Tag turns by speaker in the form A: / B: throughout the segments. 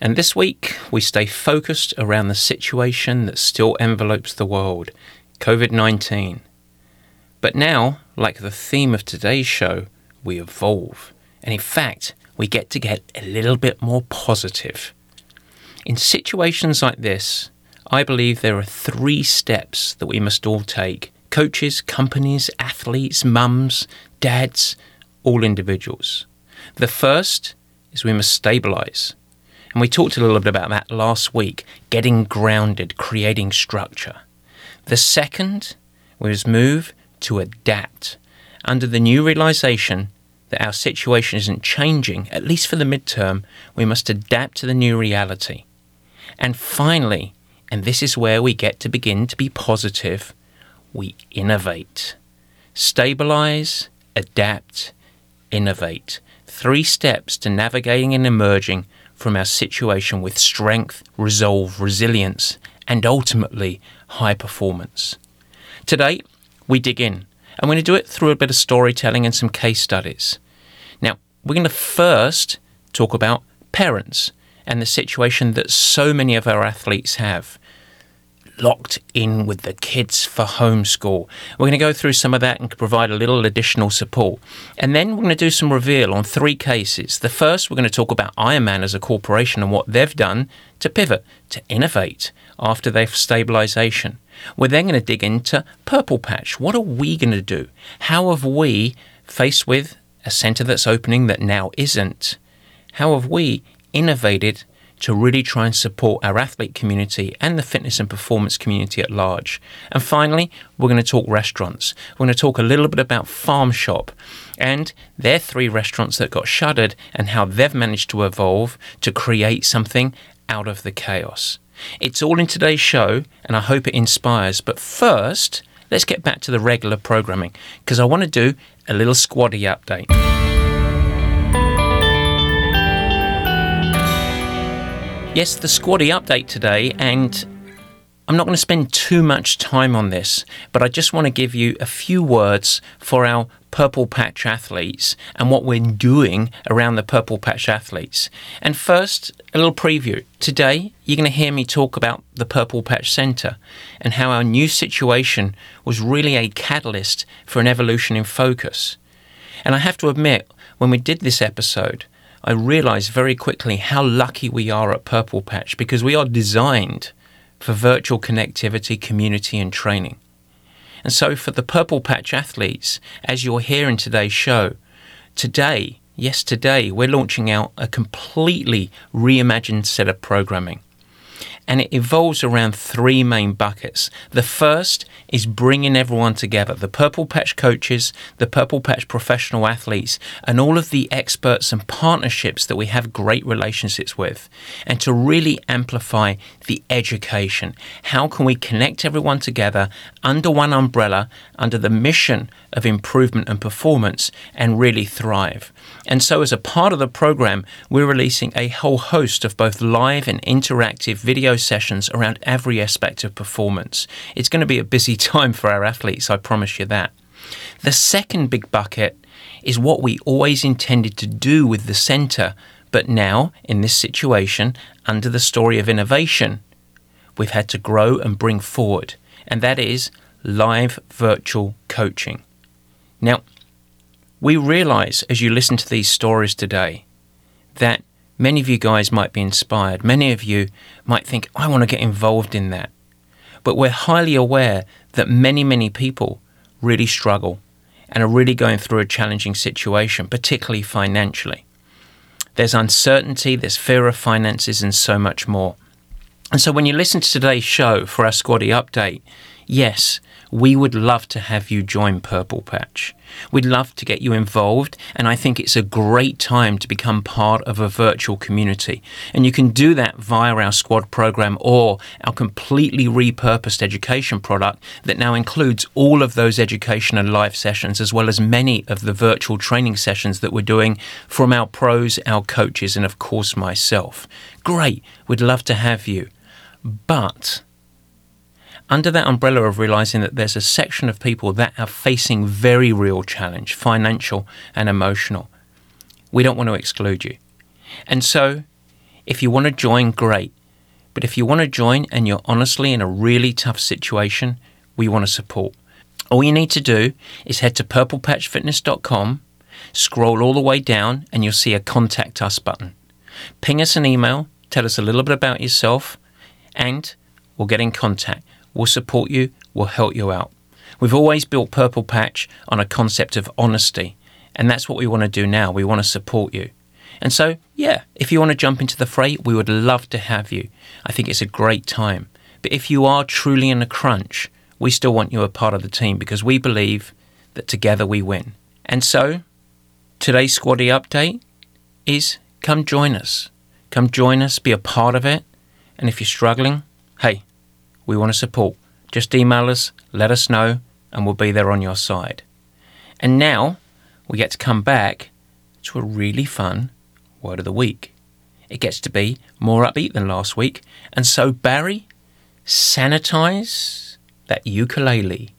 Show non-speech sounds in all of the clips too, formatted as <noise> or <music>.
A: And this week, we stay focused around the situation that still envelopes the world COVID 19. But now, like the theme of today's show, we evolve. And in fact, we get to get a little bit more positive. In situations like this, I believe there are three steps that we must all take coaches, companies, athletes, mums, dads, all individuals. The first is we must stabilize. And we talked a little bit about that last week getting grounded, creating structure. The second was move to adapt under the new realization that our situation isn't changing, at least for the midterm, we must adapt to the new reality. And finally, and this is where we get to begin to be positive, we innovate. Stabilize, adapt, innovate. Three steps to navigating and emerging from our situation with strength, resolve, resilience, and ultimately high performance. Today, we dig in. I'm going to do it through a bit of storytelling and some case studies. Now, we're going to first talk about parents and the situation that so many of our athletes have locked in with the kids for homeschool. We're going to go through some of that and provide a little additional support. And then we're going to do some reveal on three cases. The first, we're going to talk about Ironman as a corporation and what they've done to pivot, to innovate after their stabilization. We're then going to dig into Purple Patch. What are we going to do? How have we, faced with a center that's opening that now isn't, how have we innovated to really try and support our athlete community and the fitness and performance community at large. And finally, we're going to talk restaurants. We're going to talk a little bit about Farm Shop and their three restaurants that got shuttered and how they've managed to evolve to create something out of the chaos. It's all in today's show, and I hope it inspires. But first, let's get back to the regular programming because I want to do a little squaddy update. Yes, the squaddy update today, and I'm not going to spend too much time on this, but I just want to give you a few words for our Purple Patch athletes and what we're doing around the Purple Patch athletes. And first, a little preview. Today, you're going to hear me talk about the Purple Patch Centre and how our new situation was really a catalyst for an evolution in focus. And I have to admit, when we did this episode, I realized very quickly how lucky we are at Purple Patch because we are designed for virtual connectivity, community, and training. And so, for the Purple Patch athletes, as you're hear in today's show, today, yes, today, we're launching out a completely reimagined set of programming and it evolves around three main buckets. The first is bringing everyone together the Purple Patch coaches, the Purple Patch professional athletes, and all of the experts and partnerships that we have great relationships with, and to really amplify the education. How can we connect everyone together under one umbrella, under the mission of improvement and performance, and really thrive? And so, as a part of the program, we're releasing a whole host of both live and interactive video sessions around every aspect of performance. It's going to be a busy <laughs> time for our athletes, I promise you that. The second big bucket is what we always intended to do with the centre, but now, in this situation, under the story of innovation, we've had to grow and bring forward, and that is live virtual coaching. Now, we realize as you listen to these stories today that many of you guys might be inspired. Many of you might think, I want to get involved in that. But we're highly aware that many, many people really struggle and are really going through a challenging situation, particularly financially. There's uncertainty, there's fear of finances, and so much more. And so when you listen to today's show for our Squaddy update, yes, we would love to have you join Purple Patch. We'd love to get you involved, and I think it's a great time to become part of a virtual community. And you can do that via our squad program or our completely repurposed education product that now includes all of those education and live sessions, as well as many of the virtual training sessions that we're doing from our pros, our coaches, and of course myself. Great, we'd love to have you. But under that umbrella of realizing that there's a section of people that are facing very real challenge, financial and emotional, we don't want to exclude you. And so, if you want to join, great. But if you want to join and you're honestly in a really tough situation, we want to support. All you need to do is head to purplepatchfitness.com, scroll all the way down, and you'll see a contact us button. Ping us an email, tell us a little bit about yourself, and we'll get in contact. We'll support you, we'll help you out. We've always built Purple Patch on a concept of honesty, and that's what we want to do now. We want to support you. And so, yeah, if you want to jump into the fray, we would love to have you. I think it's a great time. But if you are truly in a crunch, we still want you a part of the team because we believe that together we win. And so, today's Squaddy update is come join us. Come join us, be a part of it. And if you're struggling, hey, we want to support. Just email us, let us know, and we'll be there on your side. And now we get to come back to a really fun word of the week. It gets to be more upbeat than last week. And so, Barry, sanitize that ukulele.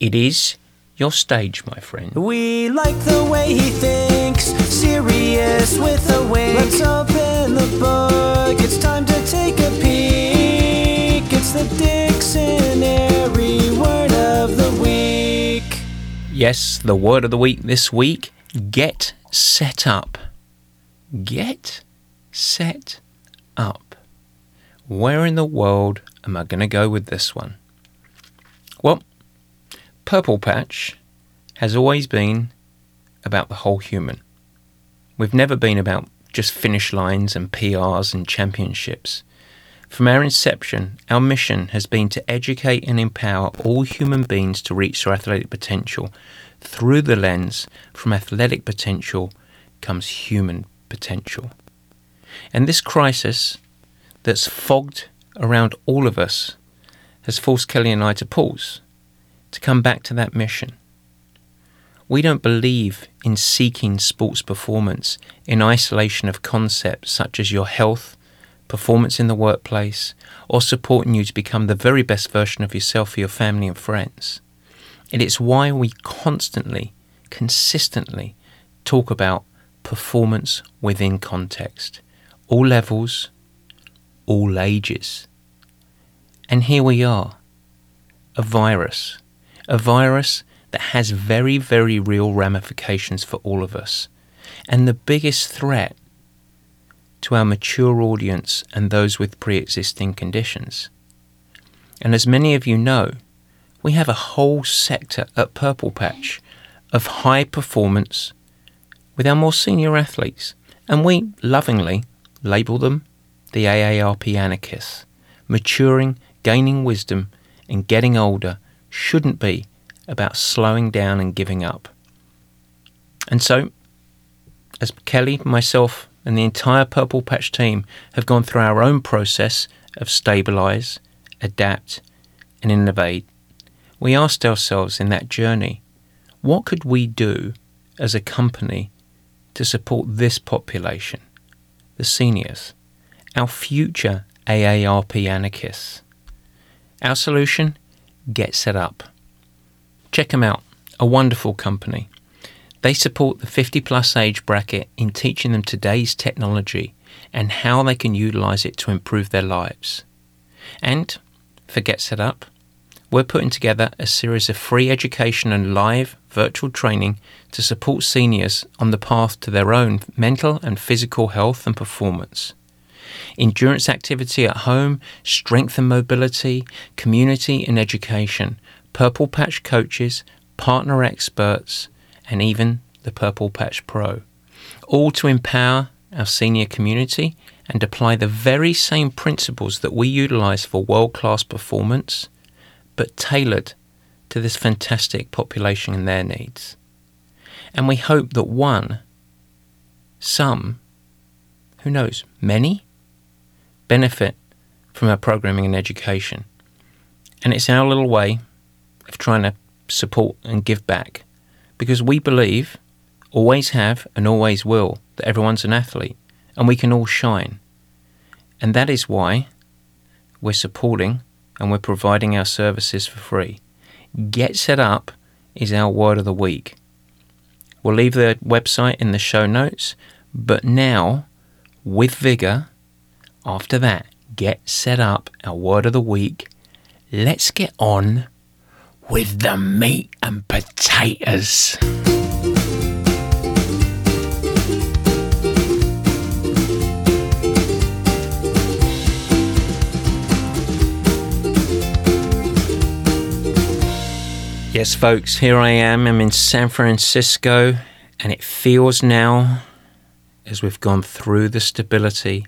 A: It is your stage, my friend.
B: We like the way he thinks, serious with a wink. Let's open the book,
A: Yes, the word of the week this week get set up. Get set up. Where in the world am I going to go with this one? Well, Purple Patch has always been about the whole human. We've never been about just finish lines and PRs and championships. From our inception, our mission has been to educate and empower all human beings to reach their athletic potential through the lens from athletic potential comes human potential. And this crisis that's fogged around all of us has forced Kelly and I to pause, to come back to that mission. We don't believe in seeking sports performance in isolation of concepts such as your health, performance in the workplace, or supporting you to become the very best version of yourself for your family and friends. And it's why we constantly, consistently talk about performance within context, all levels, all ages. And here we are, a virus, a virus that has very, very real ramifications for all of us. And the biggest threat to our mature audience and those with pre existing conditions. And as many of you know, we have a whole sector at Purple Patch of high performance with our more senior athletes, and we lovingly label them the AARP anarchists. Maturing, gaining wisdom, and getting older shouldn't be about slowing down and giving up. And so, as Kelly, myself, and the entire Purple Patch team have gone through our own process of stabilize, adapt, and innovate, we asked ourselves in that journey, what could we do as a company to support this population, the seniors, our future AARP anarchists? Our solution? Get set up. Check them out, a wonderful company. They support the 50 plus age bracket in teaching them today's technology and how they can utilize it to improve their lives. And for Get Set Up, we're putting together a series of free education and live virtual training to support seniors on the path to their own mental and physical health and performance. Endurance activity at home, strength and mobility, community and education, Purple Patch coaches, partner experts, and even the Purple Patch Pro, all to empower our senior community and apply the very same principles that we utilize for world class performance but tailored to this fantastic population and their needs. And we hope that one, some, who knows, many, benefit from our programming and education. And it's our little way of trying to support and give back because we believe, always have, and always will, that everyone's an athlete and we can all shine. And that is why we're supporting and we're providing our services for free. Get Set Up is our word of the week. We'll leave the website in the show notes, but now, with vigor, after that, get set up our word of the week. Let's get on with the meat and potatoes. Yes, folks, here I am. I'm in San Francisco, and it feels now as we've gone through the stability,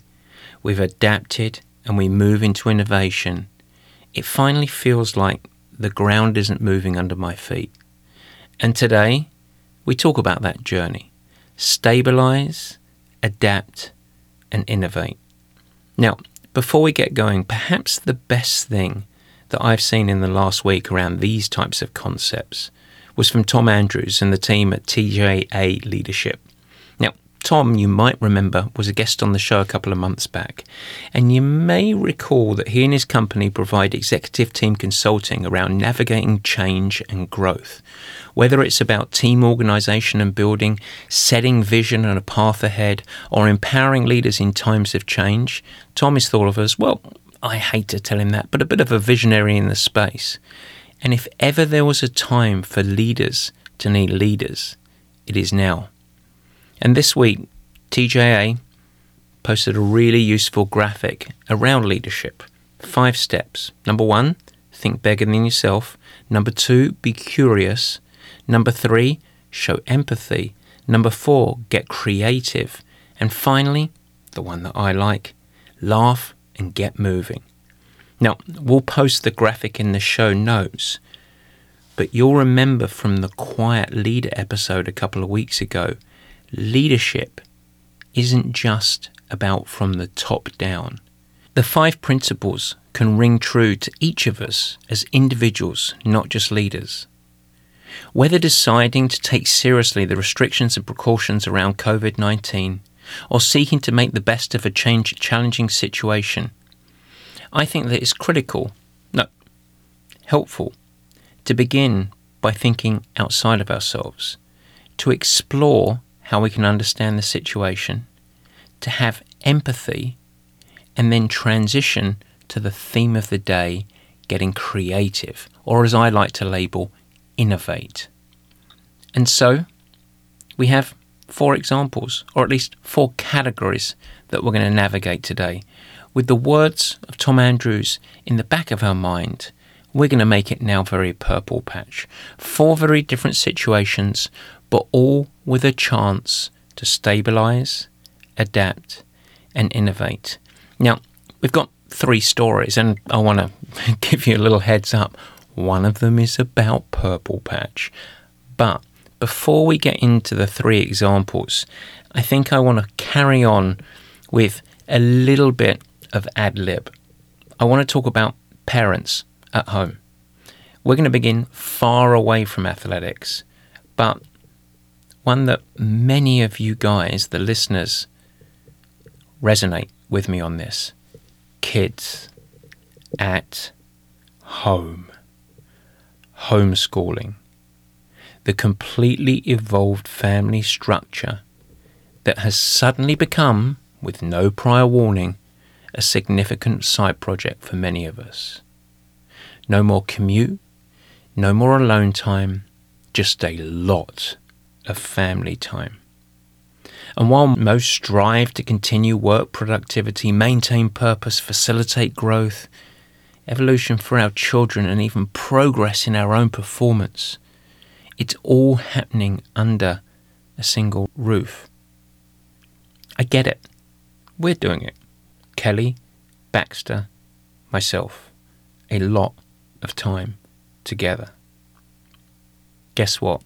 A: we've adapted, and we move into innovation. It finally feels like the ground isn't moving under my feet. And today, we talk about that journey stabilize, adapt, and innovate. Now, before we get going, perhaps the best thing that I've seen in the last week around these types of concepts was from Tom Andrews and the team at TJA Leadership. Tom, you might remember, was a guest on the show a couple of months back, and you may recall that he and his company provide executive team consulting around navigating change and growth. Whether it's about team organization and building, setting vision and a path ahead, or empowering leaders in times of change, Tom is thought of as, well, I hate to tell him that, but a bit of a visionary in the space. And if ever there was a time for leaders to need leaders, it is now. And this week, TJA posted a really useful graphic around leadership. Five steps. Number one, think bigger than yourself. Number two, be curious. Number three, show empathy. Number four, get creative. And finally, the one that I like, laugh and get moving. Now, we'll post the graphic in the show notes, but you'll remember from the Quiet Leader episode a couple of weeks ago leadership isn't just about from the top down. The five principles can ring true to each of us as individuals, not just leaders. Whether deciding to take seriously the restrictions and precautions around COVID 19 or seeking to make the best of a change, challenging situation, I think that it's critical, no, helpful, to begin by thinking outside of ourselves, to explore how we can understand the situation, to have empathy, and then transition to the theme of the day getting creative, or as I like to label, innovate. And so, we have four examples, or at least four categories that we're going to navigate today. With the words of Tom Andrews in the back of our mind, we're going to make it now very purple patch. Four very different situations, but all with a chance to stabilize, adapt, and innovate. Now, we've got three stories, and I want to <laughs> give you a little heads up. One of them is about Purple Patch. But before we get into the three examples, I think I want to carry on with a little bit of ad lib. I want to talk about parents at home. We're going to begin far away from athletics, but one that many of you guys, the listeners, resonate with me on this. Kids at home. Homeschooling. The completely evolved family structure that has suddenly become, with no prior warning, a significant side project for many of us. No more commute, no more alone time, just a lot of family time. And while most strive to continue work productivity, maintain purpose, facilitate growth, evolution for our children, and even progress in our own performance, it's all happening under a single roof. I get it. We're doing it. Kelly, Baxter, myself. A lot of time together. Guess what?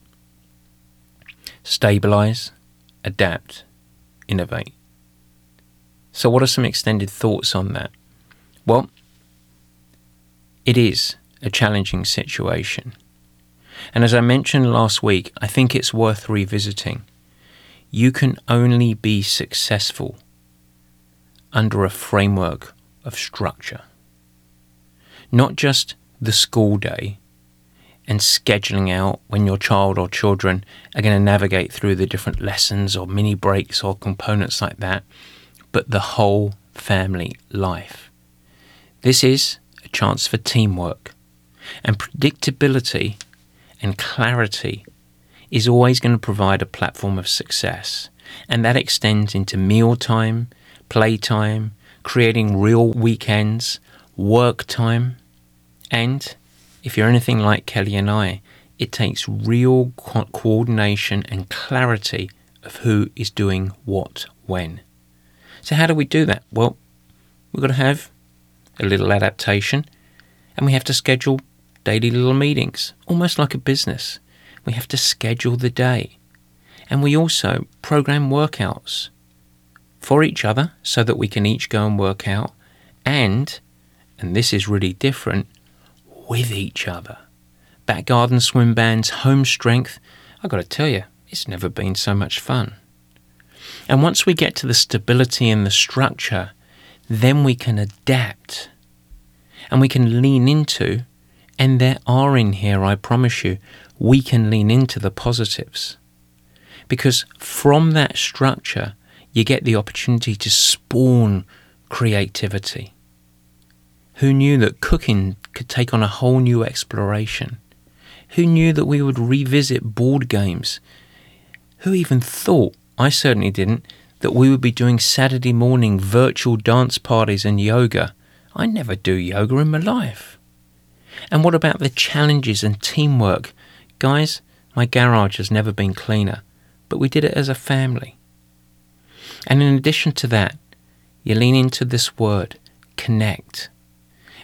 A: Stabilize, adapt, innovate. So, what are some extended thoughts on that? Well, it is a challenging situation. And as I mentioned last week, I think it's worth revisiting. You can only be successful under a framework of structure. Not just the school day and scheduling out when your child or children are going to navigate through the different lessons or mini breaks or components like that, but the whole family life. This is a chance for teamwork, and predictability and clarity is always going to provide a platform of success, and that extends into mealtime, playtime, creating real weekends, work time, and if you're anything like Kelly and I, it takes real co- coordination and clarity of who is doing what when. So, how do we do that? Well, we've got to have a little adaptation and we have to schedule daily little meetings, almost like a business. We have to schedule the day. And we also program workouts for each other so that we can each go and work out. And, and this is really different, with each other. Back garden swim bands, home strength. I've got to tell you, it's never been so much fun. And once we get to the stability and the structure, then we can adapt and we can lean into, and there are in here, I promise you, we can lean into the positives. Because from that structure, you get the opportunity to spawn creativity. Who knew that cooking could take on a whole new exploration? Who knew that we would revisit board games? Who even thought, I certainly didn't, that we would be doing Saturday morning virtual dance parties and yoga? I never do yoga in my life. And what about the challenges and teamwork? Guys, my garage has never been cleaner, but we did it as a family. And in addition to that, you lean into this word, connect.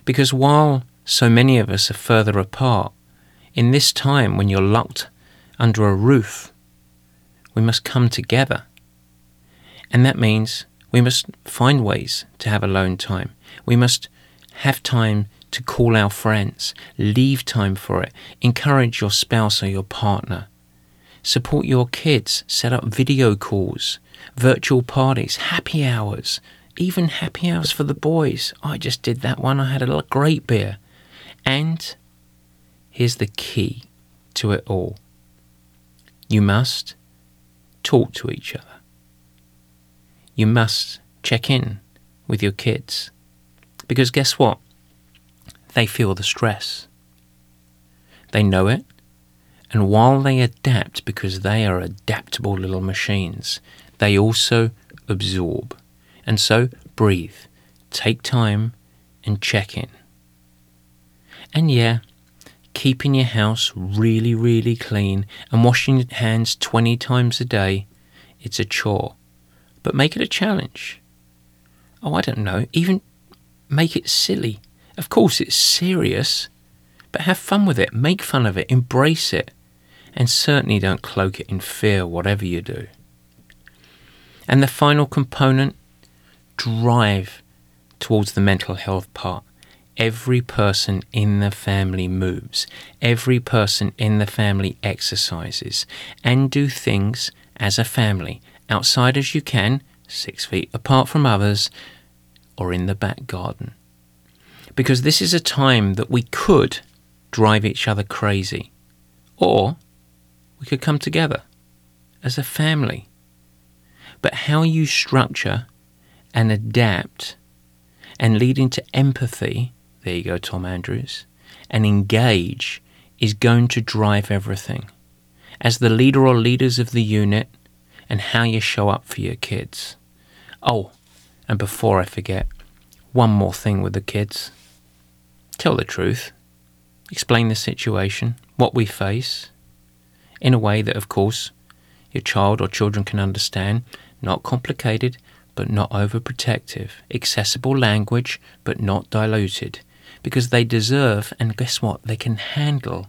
A: Because while so many of us are further apart, in this time when you're locked under a roof, we must come together. And that means we must find ways to have alone time. We must have time to call our friends, leave time for it, encourage your spouse or your partner, support your kids, set up video calls, virtual parties, happy hours, even happy hours for the boys. I just did that one. I had a great beer. And here's the key to it all you must talk to each other. You must check in with your kids. Because guess what? They feel the stress. They know it. And while they adapt, because they are adaptable little machines, they also absorb. And so breathe, take time, and check in. And yeah, keeping your house really, really clean and washing your hands 20 times a day, it's a chore. But make it a challenge. Oh, I don't know, even make it silly. Of course, it's serious, but have fun with it, make fun of it, embrace it, and certainly don't cloak it in fear, whatever you do. And the final component drive towards the mental health part. Every person in the family moves. Every person in the family exercises and do things as a family, outside as you can, six feet apart from others, or in the back garden. Because this is a time that we could drive each other crazy, or we could come together as a family. But how you structure and adapt and lead into empathy, there you go, Tom Andrews, and engage is going to drive everything. As the leader or leaders of the unit, and how you show up for your kids. Oh, and before I forget, one more thing with the kids. Tell the truth. Explain the situation, what we face, in a way that, of course, your child or children can understand, not complicated, but not overprotective, accessible language, but not diluted, because they deserve, and guess what? They can handle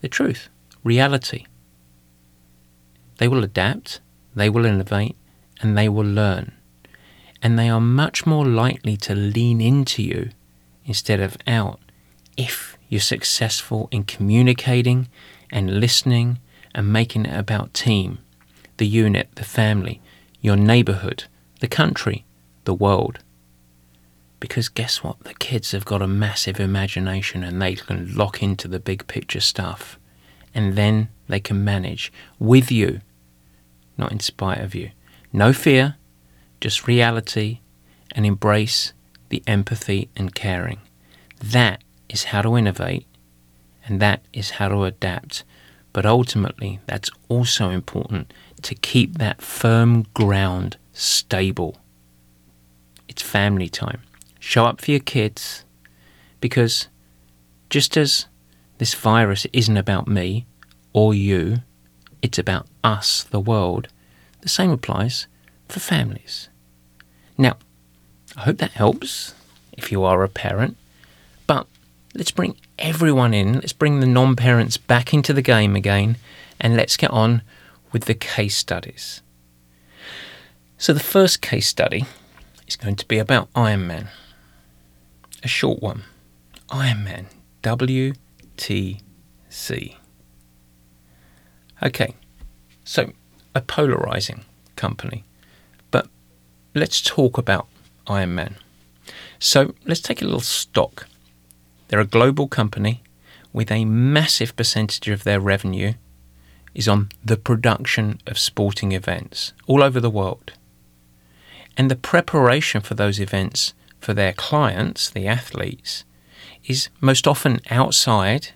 A: the truth, reality. They will adapt, they will innovate, and they will learn. And they are much more likely to lean into you instead of out if you're successful in communicating and listening and making it about team, the unit, the family, your neighborhood, the country, the world. Because guess what? The kids have got a massive imagination and they can lock into the big picture stuff. And then they can manage with you, not in spite of you. No fear, just reality and embrace the empathy and caring. That is how to innovate and that is how to adapt. But ultimately, that's also important to keep that firm ground stable. It's family time. Show up for your kids because just as this virus isn't about me or you, it's about us, the world, the same applies for families. Now, I hope that helps if you are a parent, but let's bring everyone in, let's bring the non parents back into the game again, and let's get on with the case studies. So, the first case study is going to be about Ironman. A short one Ironman, WTC. Okay, so a polarizing company. But let's talk about Ironman. So let's take a little stock. They're a global company with a massive percentage of their revenue is on the production of sporting events all over the world. And the preparation for those events for their clients, the athletes, is most often outside,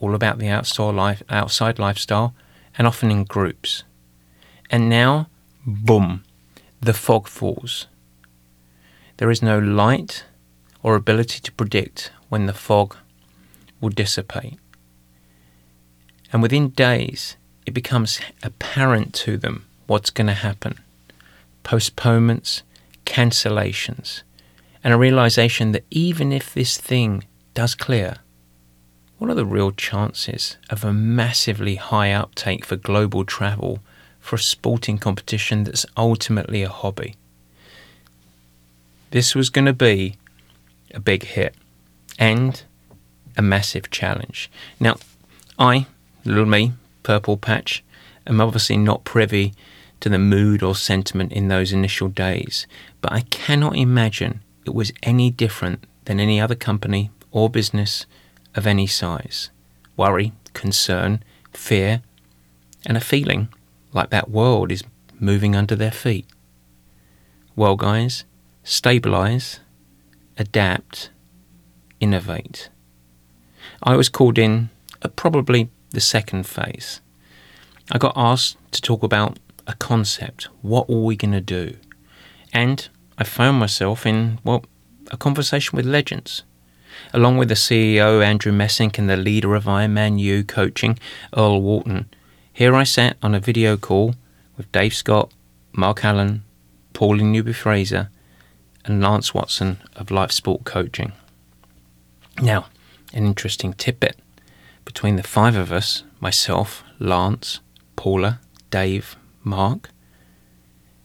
A: all about the outside, life, outside lifestyle, and often in groups. And now, boom, the fog falls. There is no light or ability to predict when the fog will dissipate. And within days, it becomes apparent to them what's going to happen postponements, cancellations, and a realization that even if this thing does clear, what are the real chances of a massively high uptake for global travel for a sporting competition that's ultimately a hobby? This was going to be a big hit and a massive challenge. Now, I, little me, Purple Patch, am obviously not privy to the mood or sentiment in those initial days, but I cannot imagine it was any different than any other company or business of any size. Worry, concern, fear, and a feeling like that world is moving under their feet. Well, guys, stabilize, adapt, innovate. I was called in at probably the second phase. I got asked to talk about a concept. What were we going to do? And I found myself in, well, a conversation with legends. Along with the CEO, Andrew Messick, and the leader of Ironman U coaching, Earl Walton, here I sat on a video call with Dave Scott, Mark Allen, Paula Newby Fraser, and Lance Watson of Life Sport Coaching. Now, an interesting tidbit. Between the five of us, myself, Lance, Paula, Dave, Mark,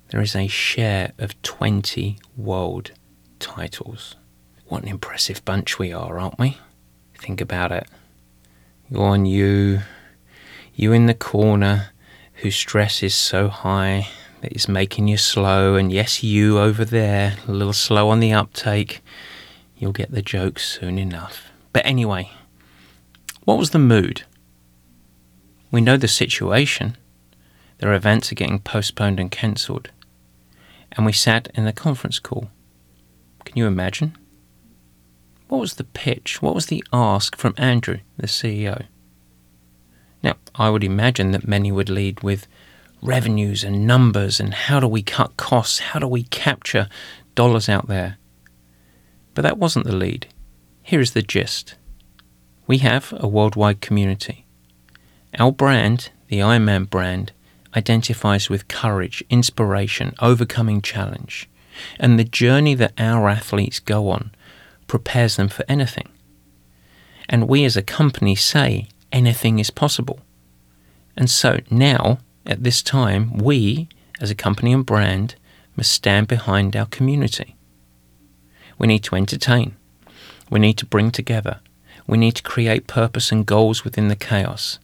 A: there is a share of 20 world titles. What an impressive bunch we are, aren't we? Think about it. You're on you, you in the corner whose stress is so high that it's making you slow, and yes, you over there, a little slow on the uptake. You'll get the joke soon enough. But anyway, what was the mood? We know the situation. Their events are getting postponed and cancelled. And we sat in the conference call. Can you imagine? What was the pitch? What was the ask from Andrew, the CEO? Now, I would imagine that many would lead with revenues and numbers and how do we cut costs? How do we capture dollars out there? But that wasn't the lead. Here is the gist we have a worldwide community. Our brand, the Ironman brand, identifies with courage, inspiration, overcoming challenge, and the journey that our athletes go on prepares them for anything. And we as a company say anything is possible. And so now, at this time, we as a company and brand must stand behind our community. We need to entertain. We need to bring together. We need to create purpose and goals within the chaos.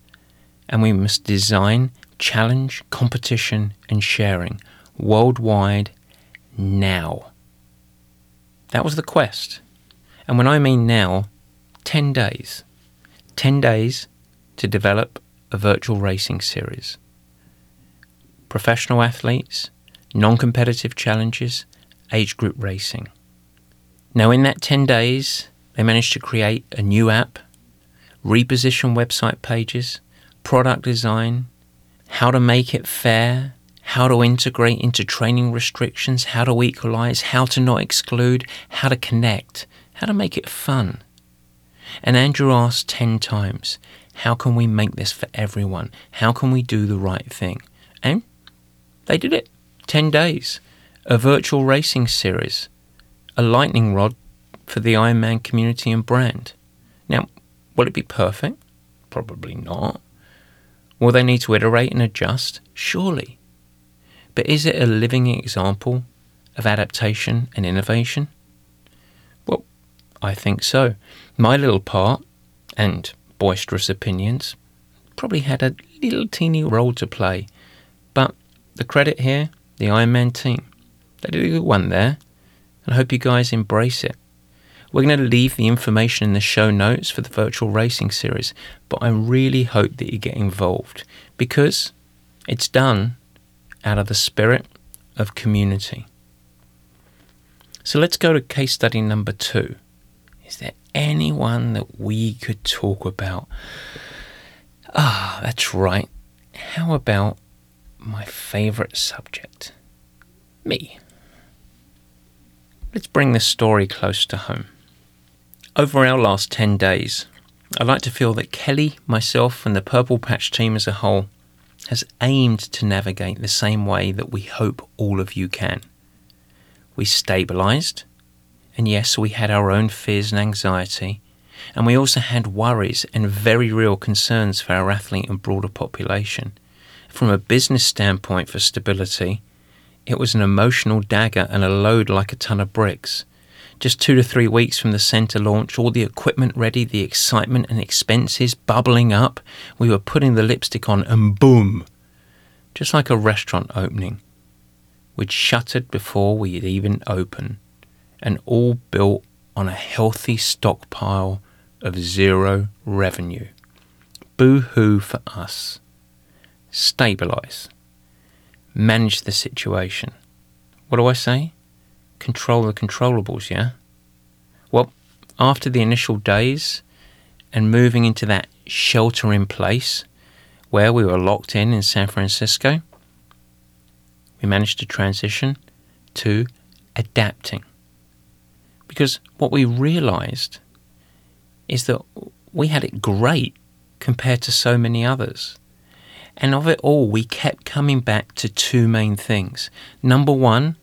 A: And we must design, challenge, competition, and sharing worldwide now. That was the quest. And when I mean now, 10 days. 10 days to develop a virtual racing series. Professional athletes, non competitive challenges, age group racing. Now, in that 10 days, they managed to create a new app, reposition website pages, product design, how to make it fair, how to integrate into training restrictions, how to equalize, how to not exclude, how to connect, how to make it fun. And Andrew asked 10 times, How can we make this for everyone? How can we do the right thing? And they did it. 10 days. A virtual racing series. A lightning rod for the Ironman community and brand. Now, will it be perfect? Probably not. Will they need to iterate and adjust? Surely. But is it a living example of adaptation and innovation? Well, I think so. My little part, and boisterous opinions, probably had a little teeny role to play. But the credit here, the Iron Man team. They did a good one there, and I hope you guys embrace it. We're going to leave the information in the show notes for the virtual racing series, but I really hope that you get involved because it's done out of the spirit of community. So let's go to case study number two. Is there anyone that we could talk about? Ah, that's right. How about my favorite subject? Me. Let's bring this story close to home. Over our last 10 days, I like to feel that Kelly, myself, and the Purple Patch team as a whole has aimed to navigate the same way that we hope all of you can. We stabilized, and yes, we had our own fears and anxiety, and we also had worries and very real concerns for our athlete and broader population. From a business standpoint for stability, it was an emotional dagger and a load like a ton of bricks. Just two to three weeks from the centre launch, all the equipment ready, the excitement and expenses bubbling up, we were putting the lipstick on and boom! Just like a restaurant opening. We'd shuttered before we'd even open, and all built on a healthy stockpile of zero revenue. Boo hoo for us. Stabilise. Manage the situation. What do I say? Control the controllables, yeah? Well, after the initial days and moving into that shelter in place where we were locked in in San Francisco, we managed to transition to adapting. Because what we realized is that we had it great compared to so many others. And of it all, we kept coming back to two main things. Number one,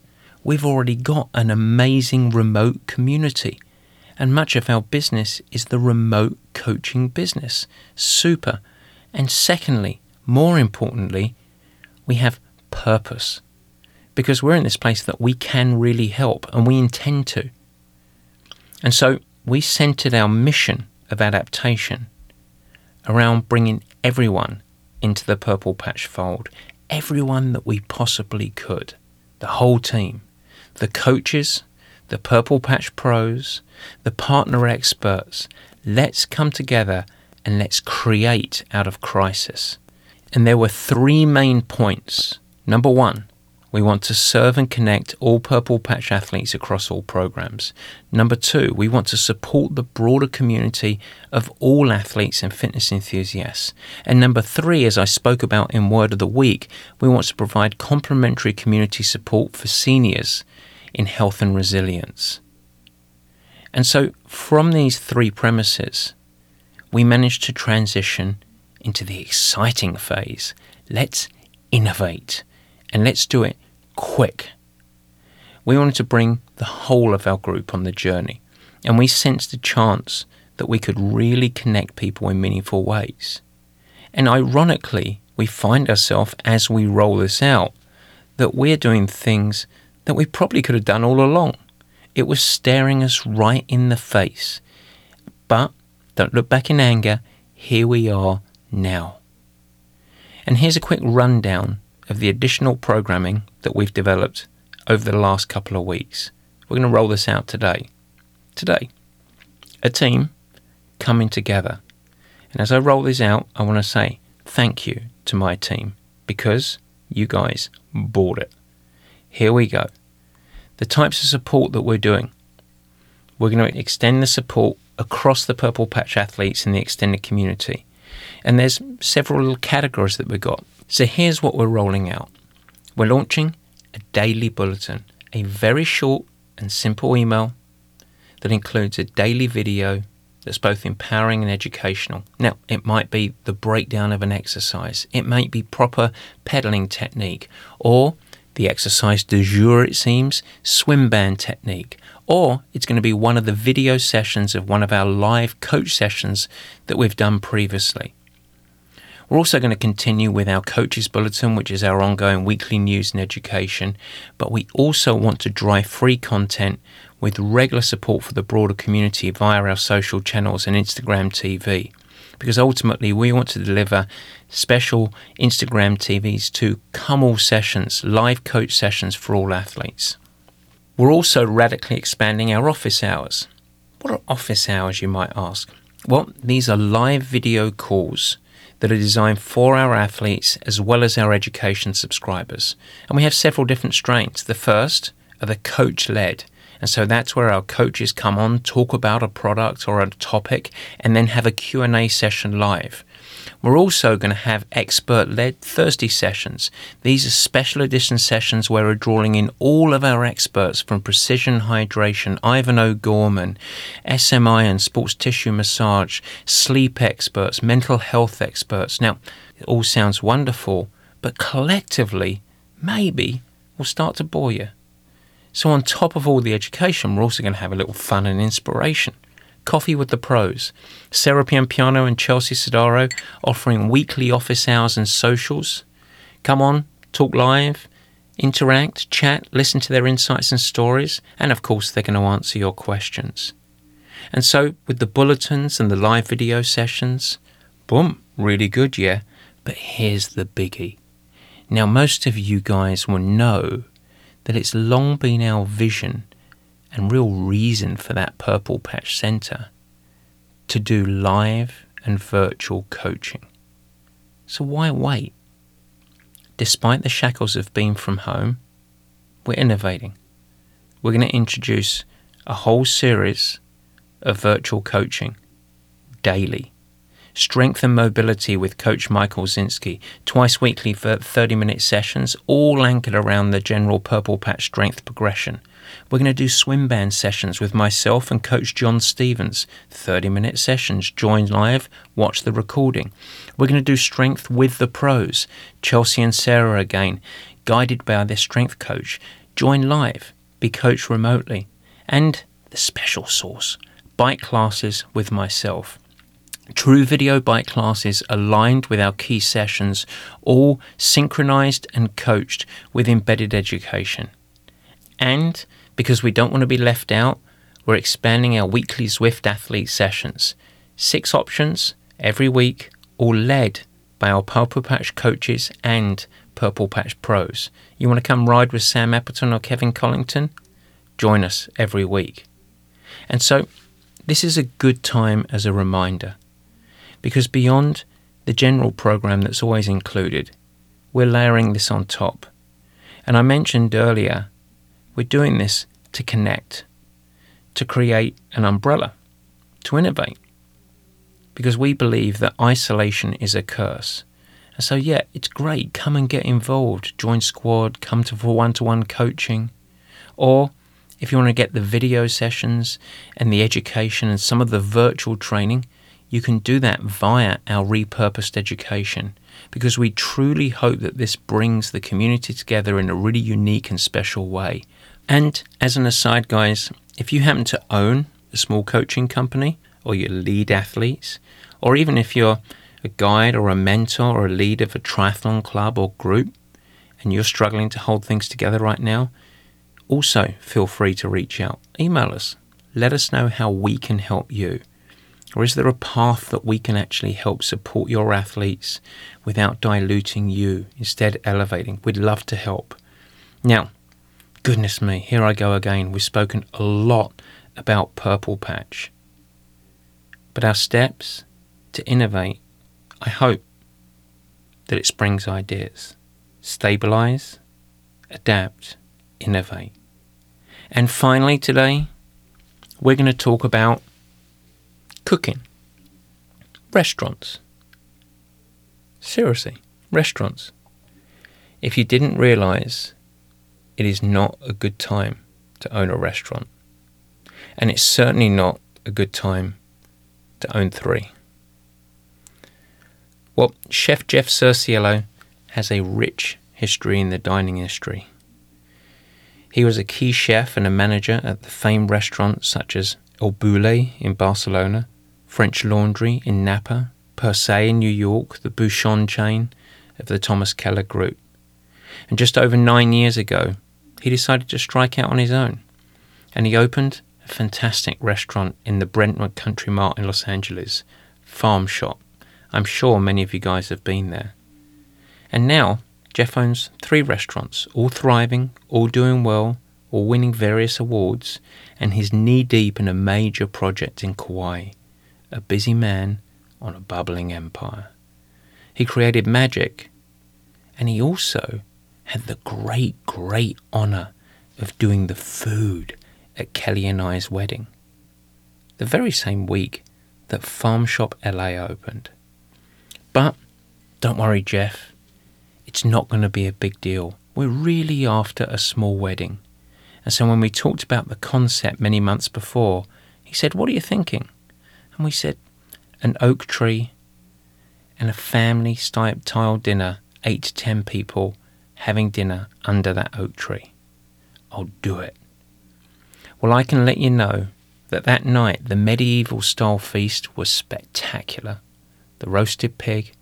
A: we've already got an amazing remote community. And much of our business is the remote coaching business. Super. And secondly, more importantly, we have purpose. Because we're in this place that we can really help and we intend to. And so we centered our mission of adaptation around bringing everyone into the Purple Patch fold, everyone that we possibly could, the whole team the coaches, the Purple Patch pros, the partner experts. Let's come together and let's create out of crisis. And there were three main points. Number one, we want to serve and connect all Purple Patch athletes across all programs. Number two, we want to support the broader community of all athletes and fitness enthusiasts. And number three, as I spoke about in Word of the Week, we want to provide complementary community support for seniors in health and resilience. And so, from these three premises, we managed to transition into the exciting phase. Let's innovate and let's do it quick. We wanted to bring the whole of our group on the journey. And we sensed a chance that we could really connect people in meaningful ways. And ironically, we find ourselves as we roll this out that we're doing things that we probably could have done all along. It was staring us right in the face. But don't look back in anger. Here we are now. And here's a quick rundown of the additional programming that we've developed over the last couple of weeks. We're going to roll this out today. Today, a team coming together. And as I roll this out, I want to say thank you to my team because you guys bought it. Here we go. The types of support that we're doing. We're going to extend the support across the Purple Patch athletes in the extended community. And there's several little categories that we've got. So here's what we're rolling out. We're launching a daily bulletin, a very short and simple email that includes a daily video that's both empowering and educational. Now, it might be the breakdown of an exercise, it might be proper pedaling technique, or the exercise du jour, it seems, swim band technique, or it's going to be one of the video sessions of one of our live coach sessions that we've done previously. We're also going to continue with our Coaches Bulletin, which is our ongoing weekly news and education, but we also want to drive free content with regular support for the broader community via our social channels and Instagram TV. Because ultimately, we want to deliver special Instagram TVs to all sessions, live coach sessions for all athletes. We're also radically expanding our office hours. What are office hours, you might ask? Well, these are live video calls that are designed for our athletes as well as our education subscribers. And we have several different strains. The first are the coach led. And so that's where our coaches come on, talk about a product or a topic, and then have a Q&A session live. We're also going to have expert led Thursday sessions. These are special edition sessions where we're drawing in all of our experts from precision hydration, Ivan O'Gorman, SMI and sports tissue massage, sleep experts, mental health experts. Now, it all sounds wonderful, but collectively, maybe will start to bore you. So, on top of all the education, we're also going to have a little fun and inspiration. Coffee with the Pros. Sarah Piampiano and Chelsea Sodaro offering weekly office hours and socials. Come on, talk live, interact, chat, listen to their insights and stories, and of course, they're going to answer your questions. And so, with the bulletins and the live video sessions, boom, really good, yeah. But here's the biggie. Now, most of you guys will know that it's long been our vision and real reason for that Purple Patch Centre to do live and virtual coaching. So why wait? Despite the shackles of being from home, we're innovating. We're going to introduce a whole series of virtual coaching daily. Strength and mobility with Coach Michael Zinski, twice weekly for 30 minute sessions, all anchored around the general Purple Patch strength progression. We're going to do swim band sessions with myself and Coach John Stevens. 30 minute sessions. Join live, watch the recording. We're going to do strength with the pros. Chelsea and Sarah again, guided by their strength coach. Join live, be coached remotely. And the special sauce bike classes with myself. True video bike classes aligned with our key sessions, all synchronized and coached with embedded education. And because we don't want to be left out, we're expanding our weekly Zwift athlete sessions. Six options every week, all led by our Purple Patch coaches and Purple Patch pros. You want to come ride with Sam Appleton or Kevin Collington? Join us every week. And so, this is a good time as a reminder because beyond the general program that's always included, we're layering this on top. And I mentioned earlier we're doing this to connect, to create an umbrella, to innovate. Because we believe that isolation is a curse. And so, yeah, it's great. Come and get involved. Join squad, come to for one to one coaching. Or if you want to get the video sessions and the education and some of the virtual training, you can do that via our repurposed education because we truly hope that this brings the community together in a really unique and special way. And as an aside, guys, if you happen to own a small coaching company or you lead athletes, or even if you're a guide or a mentor or a leader of a triathlon club or group and you're struggling to hold things together right now, also feel free to reach out. Email us. Let us know how we can help you. Or is there a path that we can actually help support your athletes without diluting you, instead elevating? We'd love to help. Now, goodness me, here I go again. We've spoken a lot about Purple Patch. But our steps to innovate, I hope that it springs ideas. Stabilize, adapt, innovate. And finally, today, we're going to talk about cooking, restaurants. Seriously, restaurants. If you didn't realize, it is not a good time to own a restaurant. And it's certainly not a good time to own three. Well, Chef Jeff Cerciello has a rich history in the dining industry. He was a key chef and a manager at the famed restaurants such as El Bulli in Barcelona, French Laundry in Napa, Per Se in New York, the Bouchon chain of the Thomas Keller Group. And just over nine years ago, he decided to strike out on his own. And he opened a fantastic restaurant in the Brentwood Country Mart in Los Angeles, Farm Shop. I'm sure many of you guys have been there. And now, Jeff owns three restaurants, all thriving, all doing well, all winning various awards, and he's knee deep in a major project in Kauai a busy man on a bubbling empire. He created magic, and he also had the great, great honour of doing the food at Kelly and I's wedding. The very same week that Farm Shop LA opened. But don't worry, Jeff, it's not going to be a big deal. We're really after a small wedding. And so when we talked about the concept many months before, he said, What are you thinking? And we said, an oak tree and a family style dinner, eight to ten people having dinner under that oak tree. I'll do it. Well, I can let you know that that night the medieval style feast was spectacular. The roasted pig,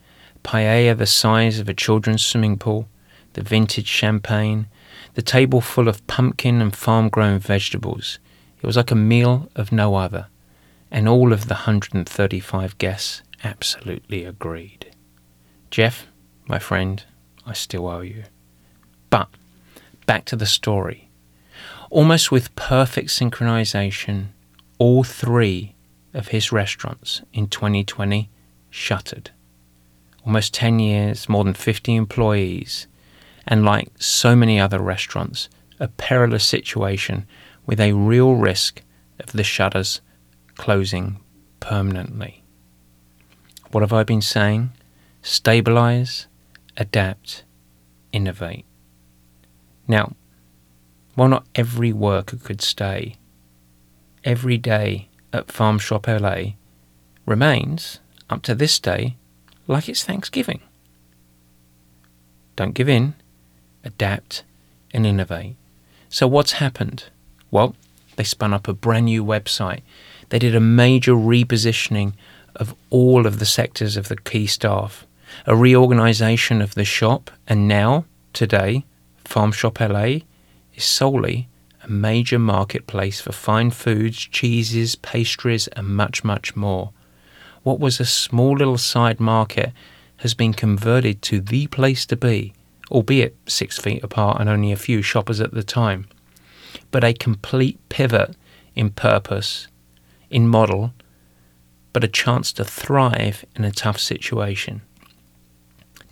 A: paella the size of a children's swimming pool, the vintage champagne, the table full of pumpkin and farm grown vegetables. It was like a meal of no other and all of the 135 guests absolutely agreed. Jeff, my friend, I still owe you. But back to the story. Almost with perfect synchronization, all three of his restaurants in 2020 shuttered. Almost 10 years, more than 50 employees, and like so many other restaurants, a perilous situation with a real risk of the shutters closing permanently. What have I been saying? Stabilize, adapt, innovate. Now, while not every worker could stay, every day at Farm Shop LA remains, up to this day, like it's Thanksgiving. Don't give in, adapt, and innovate. So, what's happened? Well, they spun up a brand new website they did a major repositioning of all of the sectors of the key staff, a reorganization of the shop, and now, today, Farm Shop LA is solely a major marketplace for fine foods, cheeses, pastries, and much, much more. What was a small little side market has been converted to the place to be, albeit six feet apart and only a few shoppers at the time. But a complete pivot in purpose in model, but a chance to thrive in a tough situation.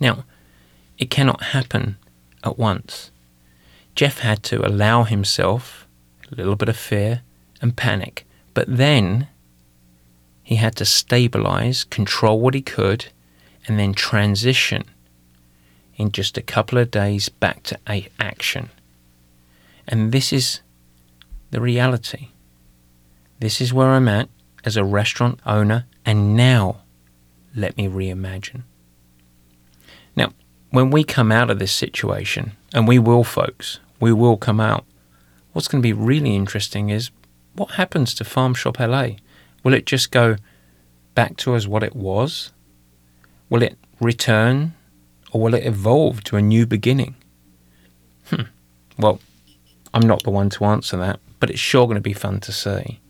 A: Now, it cannot happen at once. Jeff had to allow himself a little bit of fear and panic, but then he had to stabilize, control what he could, and then transition in just a couple of days back to action. And this is the reality. This is where I'm at as a restaurant owner, and now let me reimagine. Now, when we come out of this situation, and we will, folks, we will come out, what's going to be really interesting is what happens to Farm Shop LA? Will it just go back to as what it was? Will it return or will it evolve to a new beginning? Hmm. Well, I'm not the one to answer that, but it's sure going to be fun to see.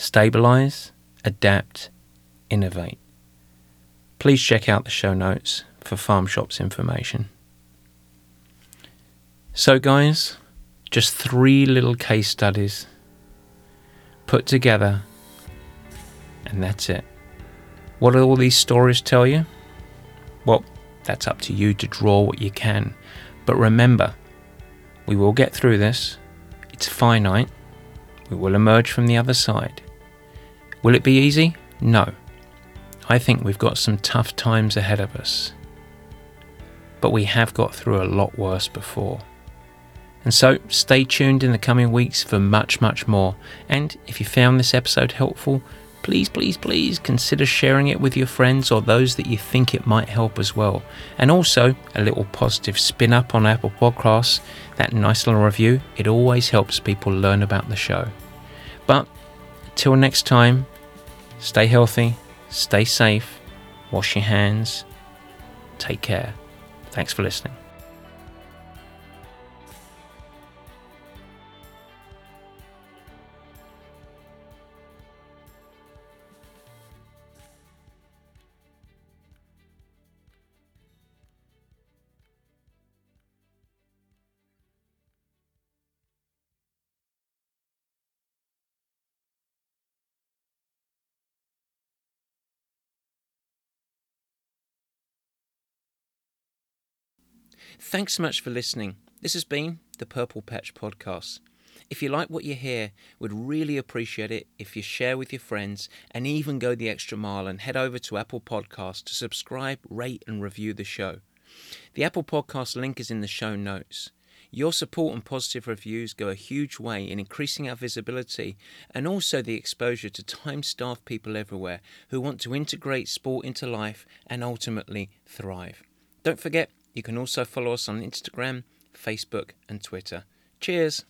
A: Stabilize, adapt, innovate. Please check out the show notes for Farm Shop's information. So, guys, just three little case studies put together, and that's it. What do all these stories tell you? Well, that's up to you to draw what you can. But remember, we will get through this. It's finite. We will emerge from the other side. Will it be easy? No. I think we've got some tough times ahead of us. But we have got through a lot worse before. And so stay tuned in the coming weeks for much, much more. And if you found this episode helpful, please, please, please consider sharing it with your friends or those that you think it might help as well. And also a little positive spin up on Apple Podcasts, that nice little review, it always helps people learn about the show. But until next time, stay healthy, stay safe, wash your hands, take care. Thanks for listening. Thanks so much for listening. This has been the Purple Patch Podcast. If you like what you hear, would really appreciate it if you share with your friends and even go the extra mile and head over to Apple Podcasts to subscribe, rate, and review the show. The Apple Podcast link is in the show notes. Your support and positive reviews go a huge way in increasing our visibility and also the exposure to time starved people everywhere who want to integrate sport into life and ultimately thrive. Don't forget, you can also follow us on Instagram, Facebook, and Twitter. Cheers!